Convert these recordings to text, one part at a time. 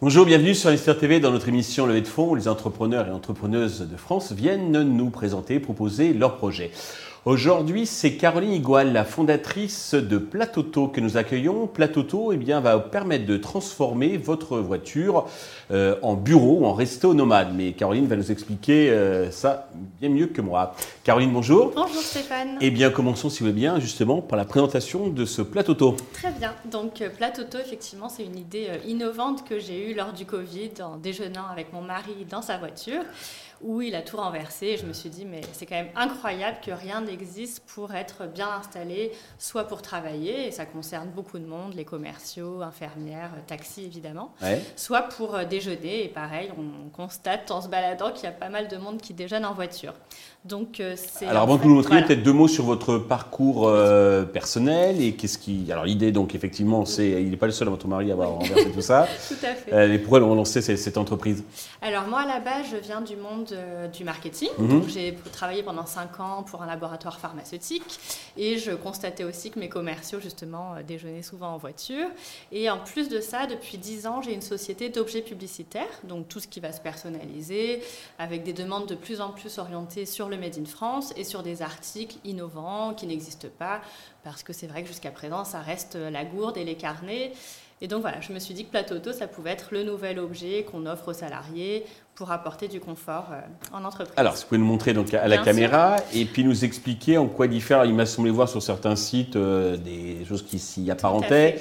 Bonjour, bienvenue sur Investir TV dans notre émission Levée de fonds les entrepreneurs et entrepreneuses de France viennent nous présenter, proposer leurs projets. Aujourd'hui, c'est Caroline Igual, la fondatrice de Platoto que nous accueillons. Platoto eh bien, va vous permettre de transformer votre voiture euh, en bureau ou en resto nomade. Mais Caroline va nous expliquer euh, ça bien mieux que moi. Caroline, bonjour. Bonjour Stéphane. Eh bien, commençons, si vous voulez bien, justement, par la présentation de ce Platoto. Très bien. Donc, euh, Platoto, effectivement, c'est une idée innovante que j'ai eue lors du Covid en déjeunant avec mon mari dans sa voiture où il a tout renversé. Et je me suis dit, mais c'est quand même incroyable que rien n'existe pour être bien installé, soit pour travailler, et ça concerne beaucoup de monde, les commerciaux, infirmières, taxis évidemment, soit pour euh, déjeuner. Et pareil, on constate en se baladant qu'il y a pas mal de monde qui déjeune en voiture. Donc, euh, c'est alors avant que vous nous montriez peut-être deux mots sur votre parcours euh, personnel et qu'est-ce qui. Alors l'idée donc effectivement c'est il n'est pas le seul à votre mari à avoir renversé tout ça. tout à fait. Euh, et pourquoi on lancé cette, cette entreprise? Alors moi à la base je viens du monde du marketing. Mhm. J'ai travaillé pendant cinq ans pour un laboratoire pharmaceutique et je constatais aussi que mes commerciaux justement déjeunaient souvent en voiture. Et en plus de ça depuis dix ans j'ai une société d'objets publicitaires donc tout ce qui va se personnaliser avec des demandes de plus en plus orientées sur le Made in France et sur des articles innovants qui n'existent pas, parce que c'est vrai que jusqu'à présent, ça reste la gourde et les carnets. Et donc voilà, je me suis dit que Plateau Auto, ça pouvait être le nouvel objet qu'on offre aux salariés pour apporter du confort euh, en entreprise. Alors, vous pouvez nous montrer donc à la caméra et puis nous expliquer en quoi diffère. Il m'a semblé voir sur certains sites euh, des choses qui s'y apparentaient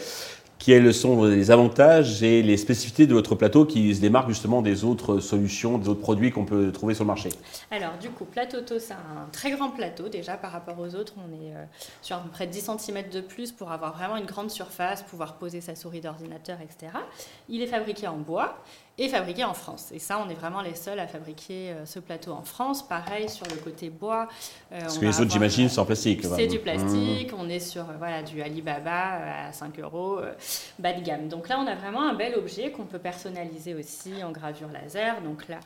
quels sont les avantages et les spécificités de votre plateau qui se démarquent justement des autres solutions, des autres produits qu'on peut trouver sur le marché Alors du coup, Plateau c'est un très grand plateau déjà par rapport aux autres. On est euh, sur à peu près 10 cm de plus pour avoir vraiment une grande surface, pouvoir poser sa souris d'ordinateur, etc. Il est fabriqué en bois et fabriqué en France. Et ça, on est vraiment les seuls à fabriquer euh, ce plateau en France. Pareil sur le côté bois. Euh, Parce que les autres, j'imagine, sont en plastique. C'est du plastique. On est sur voilà, du Alibaba à 5 euros, bas de gamme. Donc là, on a vraiment un bel objet qu'on peut personnaliser aussi en gravure laser. Donc là,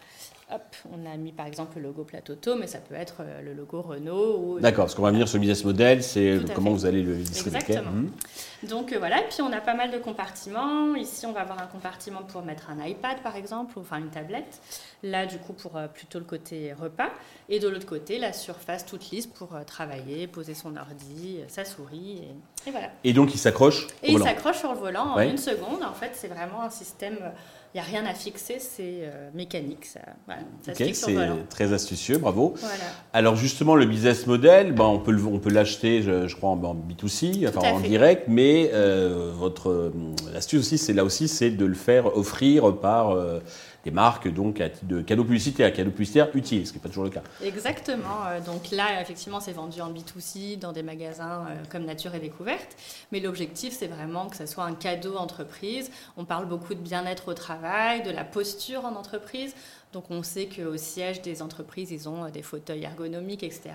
Hop, on a mis par exemple le logo Platoto, mais ça peut être euh, le logo Renault. D'accord, parce qu'on va venir sur le business model, c'est comment vous allez le distribuer. Exactement. Hum. Donc euh, voilà, et puis on a pas mal de compartiments. Ici, on va avoir un compartiment pour mettre un iPad par exemple, ou enfin une tablette. Là, du coup, pour euh, plutôt le côté repas. Et de l'autre côté, la surface toute lisse pour travailler, poser son ordi, sa souris. Et, voilà. Et donc, il s'accroche Et il s'accroche sur le volant en une seconde. En fait, c'est vraiment un système n'y a rien à fixer, c'est euh, mécanique. Ça, voilà, c'est très astucieux, bravo. Alors justement, le business model, ben, on peut, on peut l'acheter, je, crois, en, B2C, enfin en direct, mais euh, votre l'astuce aussi, c'est là aussi, c'est de le faire offrir par euh, des marques donc à titre de cadeau publicitaire, cadeau publicitaire utile, ce qui n'est pas toujours le cas. Exactement. Euh, donc là, effectivement, c'est vendu en B2C dans des magasins euh, comme Nature et Découverte. Mais l'objectif, c'est vraiment que ça soit un cadeau entreprise. On parle beaucoup de bien-être au travail, de la posture en entreprise. Donc on sait qu'au siège des entreprises, ils ont euh, des fauteuils ergonomiques, etc.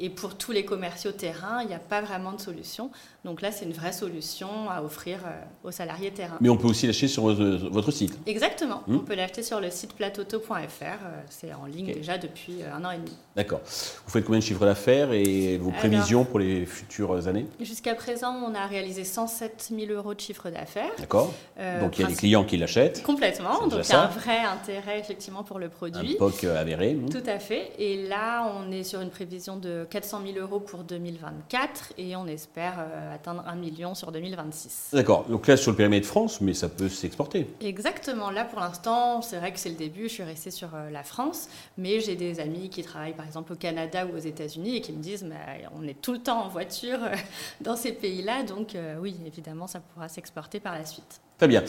Et pour tous les commerciaux terrain, il n'y a pas vraiment de solution. Donc là, c'est une vraie solution à offrir euh, aux salariés terrain. Mais on peut aussi l'acheter sur votre site. Exactement. Hmm. On peut l'acheter sur le site platoto.fr. Euh, c'est en ligne déjà depuis un an et demi. D'accord. Vous faites combien de chiffres d'affaires et vos prévisions pour les futures années? Jusqu'à présent, on a réalisé 107 000 euros de chiffre d'affaires. D'accord. donc il y a des clients qui l'achètent. Complètement. Donc il y a un vrai intérêt effectivement pour le produit. Un POC avéré. Tout à fait. Et là, on est sur une prévision de 400 000 euros pour 2024 et on espère euh, atteindre 1 million sur 2026. D'accord. Donc là, sur le périmètre France, mais ça peut s'exporter. Exactement. Là, pour l'instant, c'est vrai que c'est le début. Je suis restée sur euh, la France, mais j'ai des amis qui travaillent par exemple au Canada ou aux États-Unis et qui me disent mais on est tout le temps en voiture euh, dans ces pays-là. Donc oui, évidemment, ça pourra s'exporter par la suite. Très bien.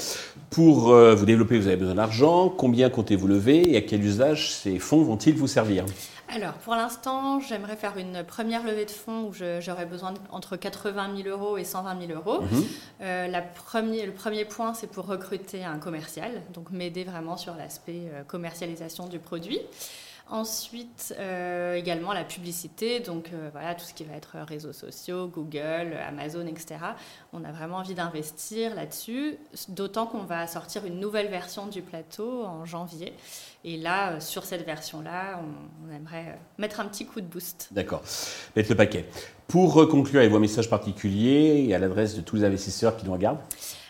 Pour euh, vous développer, vous avez besoin d'argent. Combien comptez-vous lever et à quel usage ces fonds vont-ils vous servir? Alors, pour l'instant, j'aimerais faire une première levée de fonds où j'aurais besoin entre 80 000 euros et 120 000 euros. Mhm. Euh, la le premier point, c'est pour recruter un commercial, donc m'aider vraiment sur l'aspect euh, commercialisation du produit. Ensuite, euh, également la publicité, donc euh, voilà, tout ce qui va être réseaux sociaux, Google, Amazon, etc. On a vraiment envie d'investir là-dessus, d'autant qu'on va sortir une nouvelle version du plateau en janvier. Et là, euh, sur cette version-là, on, aimerait mettre un petit coup de boost. D'accord, mettre le paquet. Pour conclure avec vos messages particuliers et à l'adresse de tous les investisseurs qui nous regardent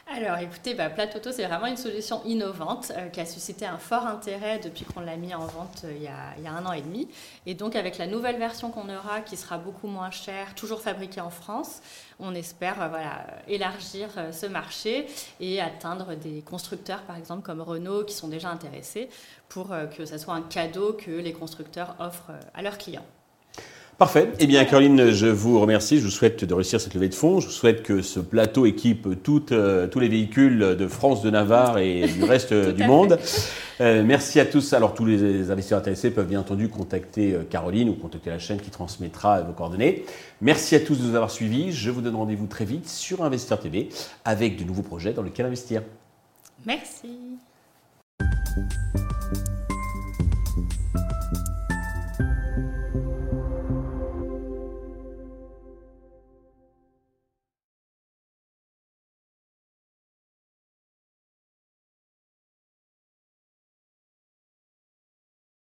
alors écoutez, bah, Platoto, c'est vraiment une solution innovante euh, qui a suscité un fort intérêt depuis qu'on l'a mis en vente euh, il, y a, un an et demi. Et donc avec la nouvelle version qu'on aura, qui sera beaucoup moins chère, toujours fabriquée en France, on espère euh, élargir ce marché et atteindre des constructeurs, par exemple comme Renault, qui sont déjà intéressés pour que ce soit un cadeau que les constructeurs offrent à leurs clients. Parfait. Eh bien, Caroline, je vous remercie. Je vous souhaite de réussir cette levée de fonds. Je vous souhaite que ce plateau équipe euh, tous les véhicules de France, de Navarre et du reste euh, du monde. Euh, merci à tous. Alors, tous les investisseurs intéressés peuvent bien entendu contacter Caroline ou contacter la chaîne qui transmettra vos coordonnées. Merci à tous de nous avoir suivis. Je vous donne rendez-vous très vite sur Investisseur TV avec de nouveaux projets dans lesquels investir. Merci.